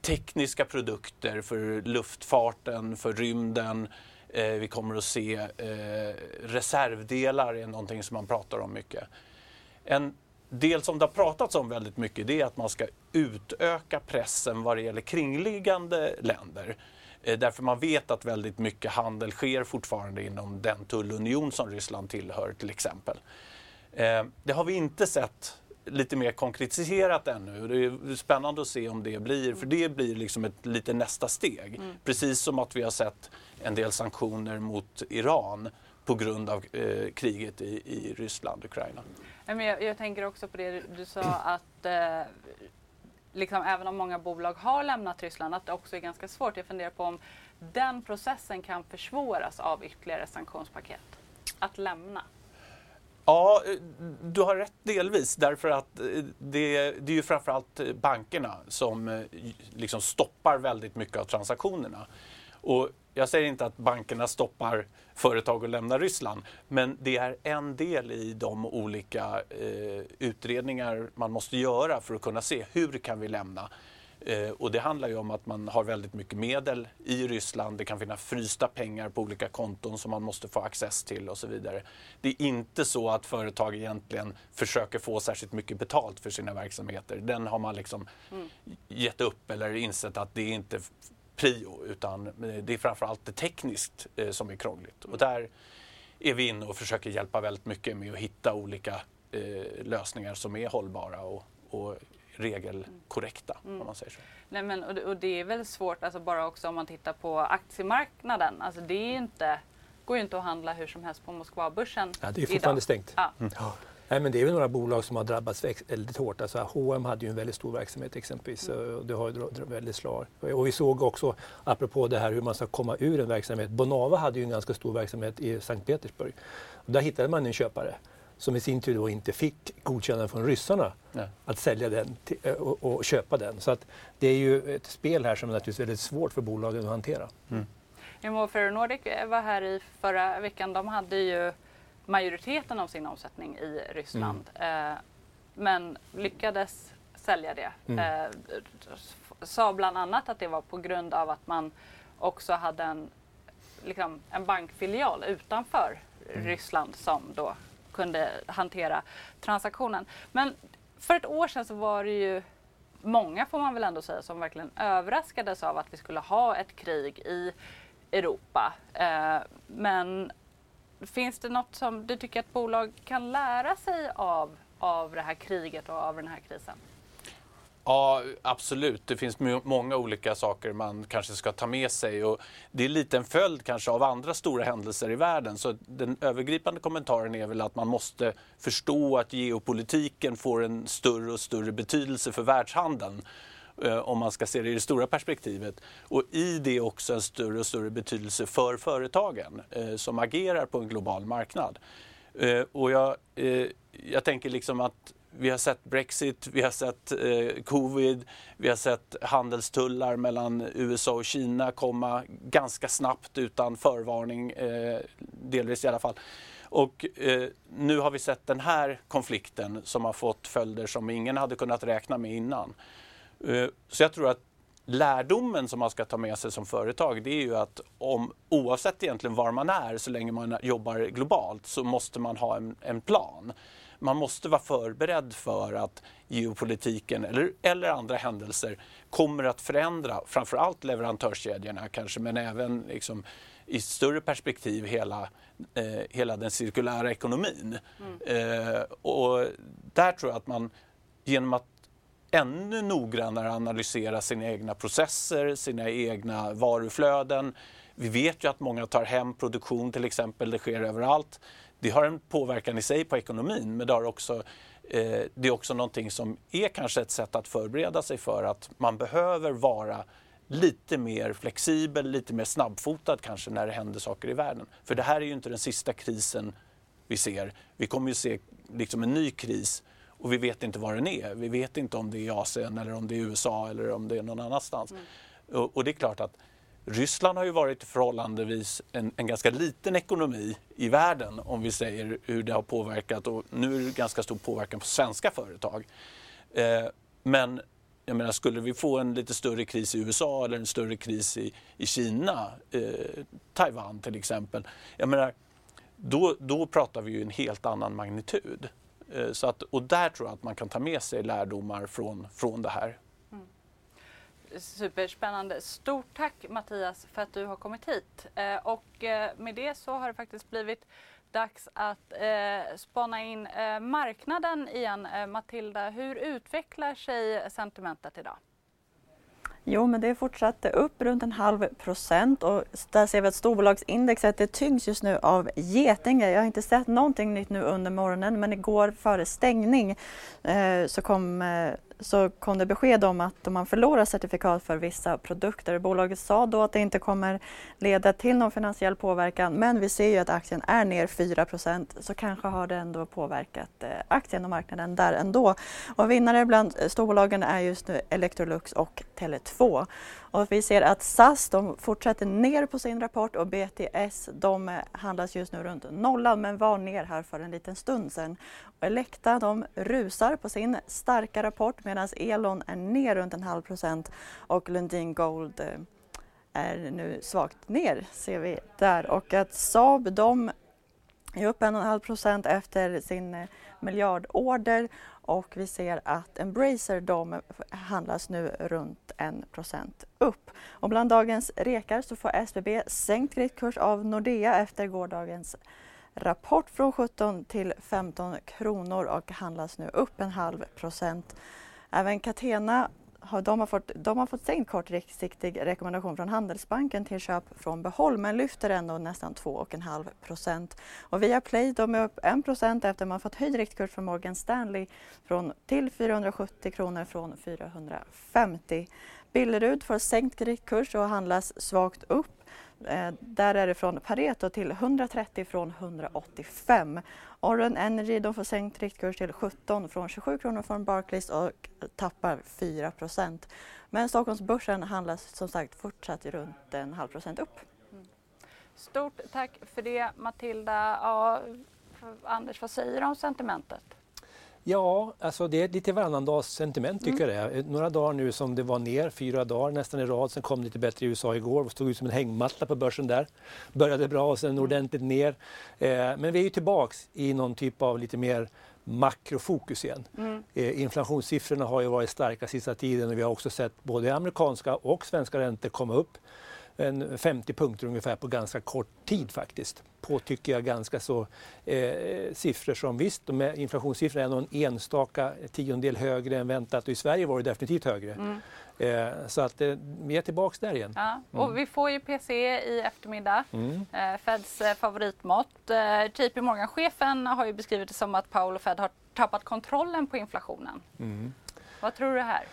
Speaker 8: tekniska produkter för luftfarten, för rymden. Eh, vi kommer att se eh, reservdelar är någonting som man pratar om mycket. En del som det har pratats om väldigt mycket det är att man ska utöka pressen vad det gäller kringliggande länder. Eh, därför man vet att väldigt mycket handel sker fortfarande inom den tullunion som Ryssland tillhör till exempel. Eh, det har vi inte sett lite mer konkretiserat ännu. Det är spännande att se om det blir, för det blir liksom ett lite nästa steg. Mm. Precis som att vi har sett en del sanktioner mot Iran på grund av eh, kriget i, i Ryssland, Ukraina.
Speaker 1: Jag, jag, tänker också på det du sa att eh, liksom, även om många bolag har lämnat Ryssland att det också är ganska svårt. Jag funderar på om den processen kan försvåras av ytterligare sanktionspaket. Att lämna.
Speaker 8: Ja, eh, du har rätt delvis därför att eh, det, det är ju framförallt eh, bankerna som liksom stoppar väldigt mycket av transaktionerna. Och jag säger inte att bankerna stoppar företag att lämna Ryssland, men det är en del i de olika eh, utredningar man måste göra för att kunna se hur kan vi lämna. Eh, och det handlar ju om att man har väldigt mycket medel i Ryssland. Det kan finnas frysta pengar på olika konton som man måste få access till och så vidare. Det är inte så att företag egentligen försöker få särskilt mycket betalt för sina verksamheter. Den har man liksom mm. gett upp eller insett att det är inte prio utan det är framförallt det tekniskt eh, som är krångligt. Och där är vi inne och försöker hjälpa väldigt mycket med att hitta olika eh, lösningar som är hållbara och, och regelkorrekta mm. om man säger så.
Speaker 1: Nej, men, och, och, det är väl svårt, alltså bara också om man tittar på aktiemarknaden. Alltså det är inte, går ju inte att handla hur som helst på Moskvabörsen
Speaker 2: Ja, det är fortfarande idag. stängt. Ja. Mm. Nej, men det är väl några bolag som har drabbats väldigt hårt. Alltså, H&M hade ju en väldigt stor verksamhet exempelvis. Mm. Det har väldigt slag. Och vi såg också, apropå det här hur man ska komma ur en verksamhet. Bonava hade ju en ganska stor verksamhet i Sankt Petersburg. Och där hittade man en köpare som i sin tur då inte fick godkännande från ryssarna Nej. att sälja den till, och, och, köpa den. Så att det är ju ett spel här som är naturligtvis väldigt svårt för bolagen att hantera. Mm.
Speaker 1: Ja, Nordic var här i förra veckan. De hade ju majoriteten av sin omsättning i Ryssland. Mm. Eh, men lyckades sälja det. Mm. Eh, sa bland annat att det var på grund av att man också hade en, liksom, en bankfilial utanför mm. Ryssland som då kunde hantera transaktionen. Men för ett år sedan så var det ju många får man väl ändå säga som verkligen överraskades av att vi skulle ha ett krig i Europa. Eh, men finns det något som du tycker att bolag kan lära sig av, av det här kriget och av den här krisen?
Speaker 8: Ja, absolut. Det finns många olika saker man kanske ska ta med sig. Och det är lite en följd kanske av andra stora händelser i världen. Så den övergripande kommentaren är väl att man måste förstå att geopolitiken får en större och större betydelse för världshandeln Eh, om man ska se det i det stora perspektivet. Och i det också en större och större betydelse för företagen eh, som agerar på en global marknad. Eh, och jag, jag tänker liksom att vi har sett Brexit, vi har sett eh, covid, vi har sett handelstullar mellan USA och Kina komma ganska snabbt utan förvarning, eh, delvis i alla fall. Och eh, nu har vi sett den här konflikten som har fått följder som ingen hade kunnat räkna med innan. Eh, så jag tror att lärdomen som man ska ta med sig som företag det är ju att om, oavsett egentligen var man är så länge man jobbar globalt så måste man ha en, en plan man måste vara förberedd för att geopolitiken eller, eller andra händelser kommer att förändra framförallt leverantörskedjorna kanske men även liksom, i större perspektiv hela, eh, hela den cirkulära ekonomin. Mm. Eh, och där tror jag att man genom att ännu noggrannare analysera sina egna processer, sina egna varuflöden. Vi vet ju att många tar hem produktion till exempel, det sker överallt det har en påverkan i sig på ekonomin men det, har också, eh, det är också någonting som är kanske ett sätt att förbereda sig för att man behöver vara lite mer flexibel, lite mer snabbfotad kanske när det händer saker i världen. För det här är ju inte den sista krisen vi ser. Vi kommer ju se liksom en ny kris och vi vet inte var den är. Vi vet inte om det är i Asien eller om det är USA eller om det är någon annanstans. Mm. Och, och, det är klart att Ryssland har ju varit förhållandevis en, en, ganska liten ekonomi i världen om vi säger hur det har påverkat och nu är det ganska stor påverkan på svenska företag. Eh, men jag menar, skulle vi få en lite större kris i USA eller en större kris i, i Kina, eh, Taiwan till exempel, jag menar, då, då pratar vi ju en helt annan magnitud. Eh, så att, och där tror jag att man kan ta med sig lärdomar från, från det här. Mm.
Speaker 1: Superspännande. Stort tack Mattias för att du har kommit hit. Eh, och eh, med det så har det faktiskt blivit dags att eh, spana in eh, marknaden igen. Eh, Matilda, hur utvecklar sig sentimentet idag?
Speaker 4: Jo, men det fortsatte upp runt en halv procent och där ser vi att storbolagsindexet det tyngs just nu av Getinge. Jag har inte sett någonting nytt nu under morgonen men igår före stängning eh, så kom eh, så kom det besked om att om man förlorar certifikat för vissa produkter, bolaget sa då att det inte kommer leda till någon finansiell påverkan men vi ser ju att aktien är ner 4% så kanske har det ändå påverkat eh, aktien och marknaden där ändå. Och vinnare bland eh, storbolagen är just nu Electrolux och Tele2. Och vi ser att SAS de fortsätter ner på sin rapport och BTS de eh, handlas just nu runt nollan men var ner här för en liten stund sedan. Och Elekta de rusar på sin starka rapport medan Elon är ner runt en halv procent och Lundin Gold eh, är nu svagt ner ser vi där och att Saab de är upp en och en halv procent efter sin eh, miljardorder och vi ser att Embracer de handlas nu runt 1 procent upp. Och bland dagens rekar så får SBB sänkt kreditkurs av Nordea efter gårdagens rapport från 17 till 15 kronor och handlas nu upp en halv procent. Även Catena har, de, har fått, de har fått sänkt kortsiktig rekommendation från Handelsbanken till köp från behåll men lyfter ändå nästan 2,5 procent. Och Viaplay de är upp 1 procent efter man fått höjd riktkurs från Morgan Stanley från, till 470 kronor från 450. Billerud får sänkt riktkurs och handlas svagt upp Eh, där är det från Pareto till 130 från 185. Orren Energy de får sänkt riktkurs till 17 från 27 kronor från Barclays och tappar 4% Men Stockholmsbörsen handlas som sagt fortsatt runt en halv procent upp. Mm.
Speaker 1: Stort tack för det Matilda. Ja, Anders, vad säger du om sentimentet?
Speaker 2: Ja, alltså det är lite varannandags sentiment tycker jag det är. Några dagar nu som det var ner, fyra dagar nästan i rad. Sen kom det lite bättre i USA igår och stod ut som en hängmatta på börsen där. Började bra och sen ordentligt ner. Eh, men vi är ju tillbaks i någon typ av lite mer makrofokus igen. Mm. Eh, inflationssiffrorna har ju varit starka sista tiden och vi har också sett både amerikanska och svenska räntor komma upp en 50 punkter ungefär på ganska kort tid faktiskt. På, tycker jag, ganska så eh, siffror som visst, de är, inflationssiffrorna är någon enstaka tiondel högre än väntat och i Sverige var det definitivt högre. Mm. Eh, så att eh, vi är tillbaks där igen.
Speaker 1: Ja, och mm. vi får ju PCE i eftermiddag, mm. eh, Feds eh, favoritmått. Eh, JP Morgan-chefen har ju beskrivit det som att Powell och Fed har tappat kontrollen på inflationen. Mm. Vad tror du här?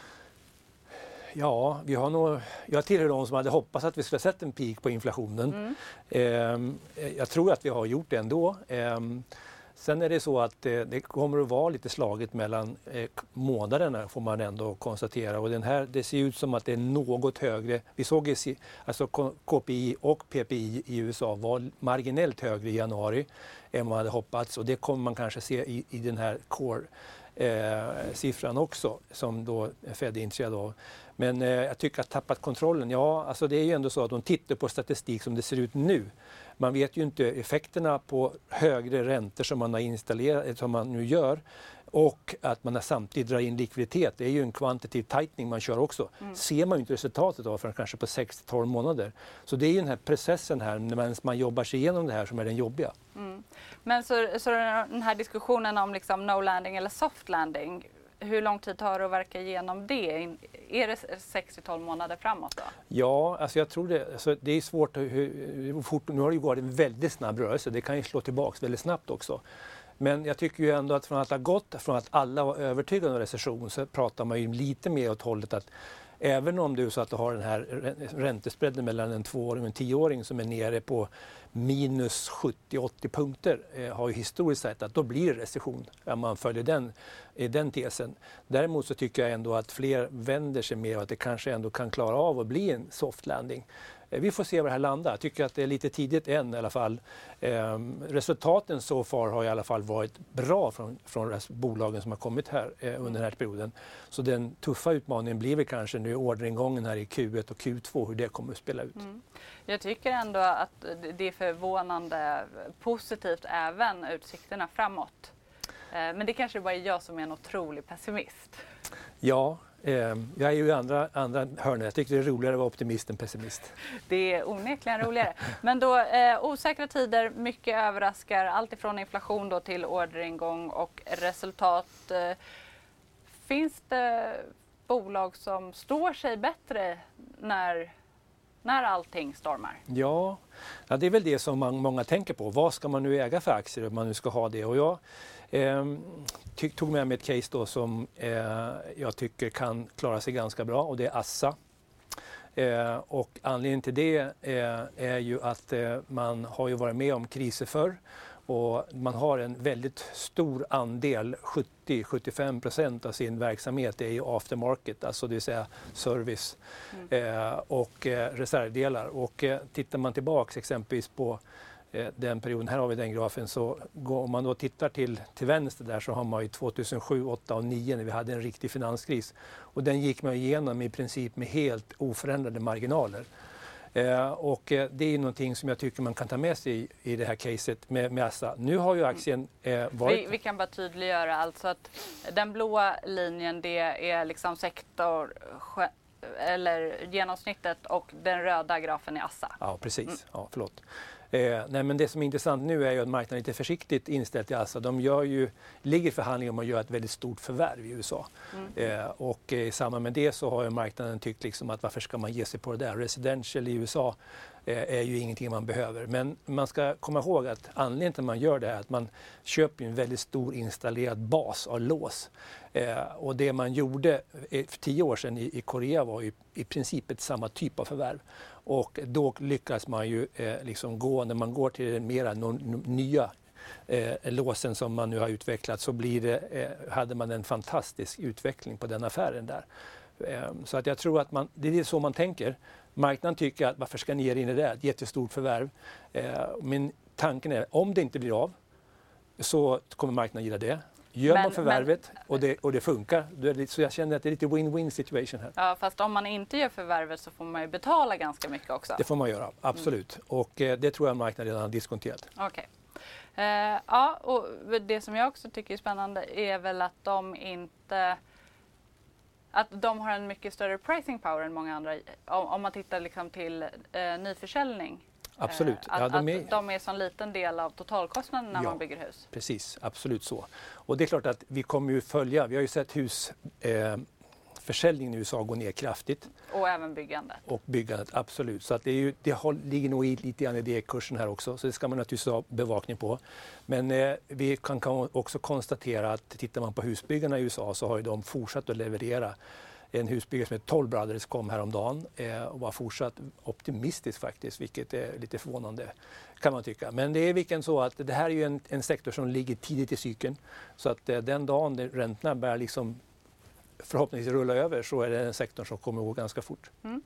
Speaker 2: Ja, vi har nog, jag tillhör de som hade hoppats att vi skulle ha sett en peak på inflationen. Mm. Eh, jag tror att vi har gjort det ändå. Eh, sen är det så att eh, det kommer att vara lite slaget mellan eh, månaderna får man ändå konstatera. Och den här, det ser ut som att det är något högre. Vi såg i, alltså KPI och PPI i USA var marginellt högre i januari än man hade hoppats och det kommer man kanske se i, i den här core eh, siffran också som då Fed är intresserad av. Men eh, jag tycker att tappat kontrollen, ja alltså det är ju ändå så att de tittar på statistik som det ser ut nu. Man vet ju inte effekterna på högre räntor som man har installerat, som man nu gör och att man samtidigt drar in likviditet. Det är ju en kvantitativ tightening man kör också. Mm. ser man ju inte resultatet av förrän kanske på 6-12 månader. Så det är ju den här processen här när man jobbar sig igenom det här som är den jobbiga. Mm.
Speaker 1: Men så, så den här diskussionen om liksom no landing eller soft landing, hur lång tid tar det att verka igenom det? Är det 6-12 månader framåt då?
Speaker 2: Ja, alltså jag tror det. Alltså det är svårt. Hur, hur fort, nu har det ju varit en väldigt snabb rörelse. Det kan ju slå tillbaks väldigt snabbt också. Men jag tycker ju ändå att från att ha gått från att alla var övertygade om recession så pratar man ju lite mer åt hållet att även om du så att du har den här räntespreaden mellan en tvååring och en tioåring som är nere på minus 70-80 punkter eh, har ju historiskt sett att då blir det recession om man följer den, den tesen. Däremot så tycker jag ändå att fler vänder sig mer och att det kanske ändå kan klara av att bli en soft landing. Eh, vi får se var det här landar. Jag tycker att det är lite tidigt än i alla fall. Ehm, resultaten så far har i alla fall varit bra från, från bolagen som har kommit här eh, under den här perioden. Så den tuffa utmaningen blir väl kanske nu orderingången här i Q1 och Q2, hur det kommer att spela ut. Mm.
Speaker 1: Jag tycker ändå att det är förvånande positivt även utsikterna framåt. Eh, men det kanske bara är jag som är en otrolig pessimist.
Speaker 2: Ja, Eh, jag är ju i andra, andra hörnet. Jag tycker det är roligare att vara optimist än pessimist.
Speaker 1: Det är onekligen roligare. Men då eh, osäkra tider, mycket överraskar. Allt ifrån inflation då till orderingång och resultat. Eh, finns det bolag som står sig bättre när när allting stormar?
Speaker 2: Ja, ja, det är väl det som man, många tänker på. Vad ska man nu äga för aktier om man nu ska ha det? Och jag tog med mig ett case då som eh, jag tycker kan klara sig ganska bra och det är Assa. Eh, och anledningen till det eh, är ju att eh, man har ju varit med om kriser förr och man har en väldigt stor andel, 70-75 procent av sin verksamhet är ju aftermarket, alltså det vill säga service mm. eh, och eh, reservdelar. Och tittar man tillbaks exempelvis på den perioden, här har vi den grafen, så om man då tittar till, till vänster där så har man ju 2007, 2008 och 2009 när vi hade en riktig finanskris. Och den gick man igenom i princip med helt oförändrade marginaler. Eh, och eh, det är någonting som jag tycker man kan ta med sig i, i det här caset med, med Assa. Nu har ju aktien eh, varit...
Speaker 1: Vi, vi, kan bara tydliggöra alltså att den blåa linjen det är liksom sektor eller genomsnittet och den röda grafen är Assa.
Speaker 2: Ja precis, mm. ja, förlåt. Eh, nej, men det som är intressant nu är ju att marknaden är lite försiktigt inställd till Assa. De gör ju, ligger i förhandlingar om att göra ett väldigt stort förvärv i USA. Mm. Eh, och eh, i samband med det så har ju marknaden tyckt liksom att varför ska man ge sig på det där? Residential i USA eh, är ju ingenting man behöver. Men man ska komma ihåg att anledningen till att man gör det är att man köper en väldigt stor installerad bas av lås. Eh, och det man gjorde för tio år sedan i, i Korea var ju i princip ett samma typ av förvärv. Och då lyckas man ju eh, liksom gå, när man går till den mera nya eh, låsen som man nu har utvecklat så blir det, eh, hade man en fantastisk utveckling på den affären där. Eh, så att jag tror att man, det är så man tänker. Marknaden tycker att varför ska ni ge er in i det? Ett jättestort förvärv. Eh, men tanken är om det inte blir av så kommer marknaden gilla det. Gör
Speaker 1: Men-
Speaker 2: man förvärvet och, det, och det funkar, det, så jag känner att det är lite win-win situation här.
Speaker 1: Ja, fast om man inte gör förvärvet så får man ju betala ganska mycket också.
Speaker 2: Det får man göra, absolut. Och eh, det tror jag marknaden redan har diskonterat.
Speaker 1: Okej. Eh, ja, och det som jag också tycker är spännande är väl att de inte att de har en mycket större pricing power än många andra om, om man tittar liksom till eh, nyförsäljning.
Speaker 2: Absolut.
Speaker 1: Eh, att,
Speaker 2: Ja, de
Speaker 1: att
Speaker 2: är-
Speaker 1: de är en sån liten del av totalkostnaden när
Speaker 2: Ja.
Speaker 1: man bygger hus.
Speaker 2: Precis, absolut så. Och det är klart att vi kommer ju följa, vi har ju sett husförsäljningen eh, försäljningen i USA gå ner kraftigt
Speaker 1: Och även byggandet.
Speaker 2: och byggandet absolut. Så att det, är ju, det håll, ligger nog i lite grann i det kursen här också, så det ska man naturligtvis ha bevakning på. Men eh, vi kan, kan också konstatera att tittar man på husbyggarna i USA så har de fortsatt att leverera. En husbyggare som heter Toll Brothers kom häromdagen eh, och var fortsatt optimistisk faktiskt, vilket är lite förvånande kan man tycka. Men det är vilken så att det här är ju en, en sektor som ligger tidigt i cykeln. Så att eh, den dagen räntorna börjar liksom förhoppningsvis rulla över så är det en sektor som kommer att gå ganska fort. Mm.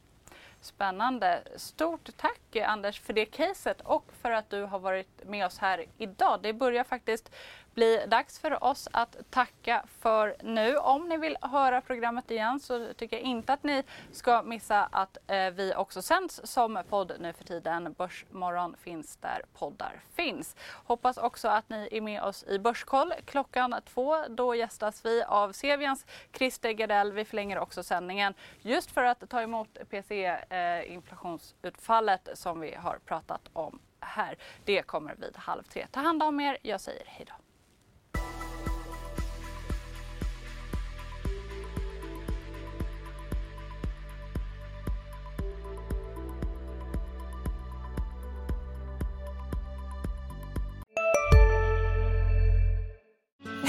Speaker 1: Spännande. Stort tack Anders för det caset och för att du har varit med oss här idag. Det börjar faktiskt bli dags för oss att tacka för nu. Om ni vill höra programmet igen så tycker jag inte att ni ska missa att eh, vi också sänds som podd nu för tiden. Börsmorgon finns där poddar finns. Hoppas också att ni är med oss i Börskoll klockan två. Då gästas vi av Sevians Christer Gardell. Vi förlänger också sändningen just för att ta emot PCE-inflationsutfallet eh, som vi har pratat om här. Det kommer vid halv tre. Ta hand om er. Jag säger hej då.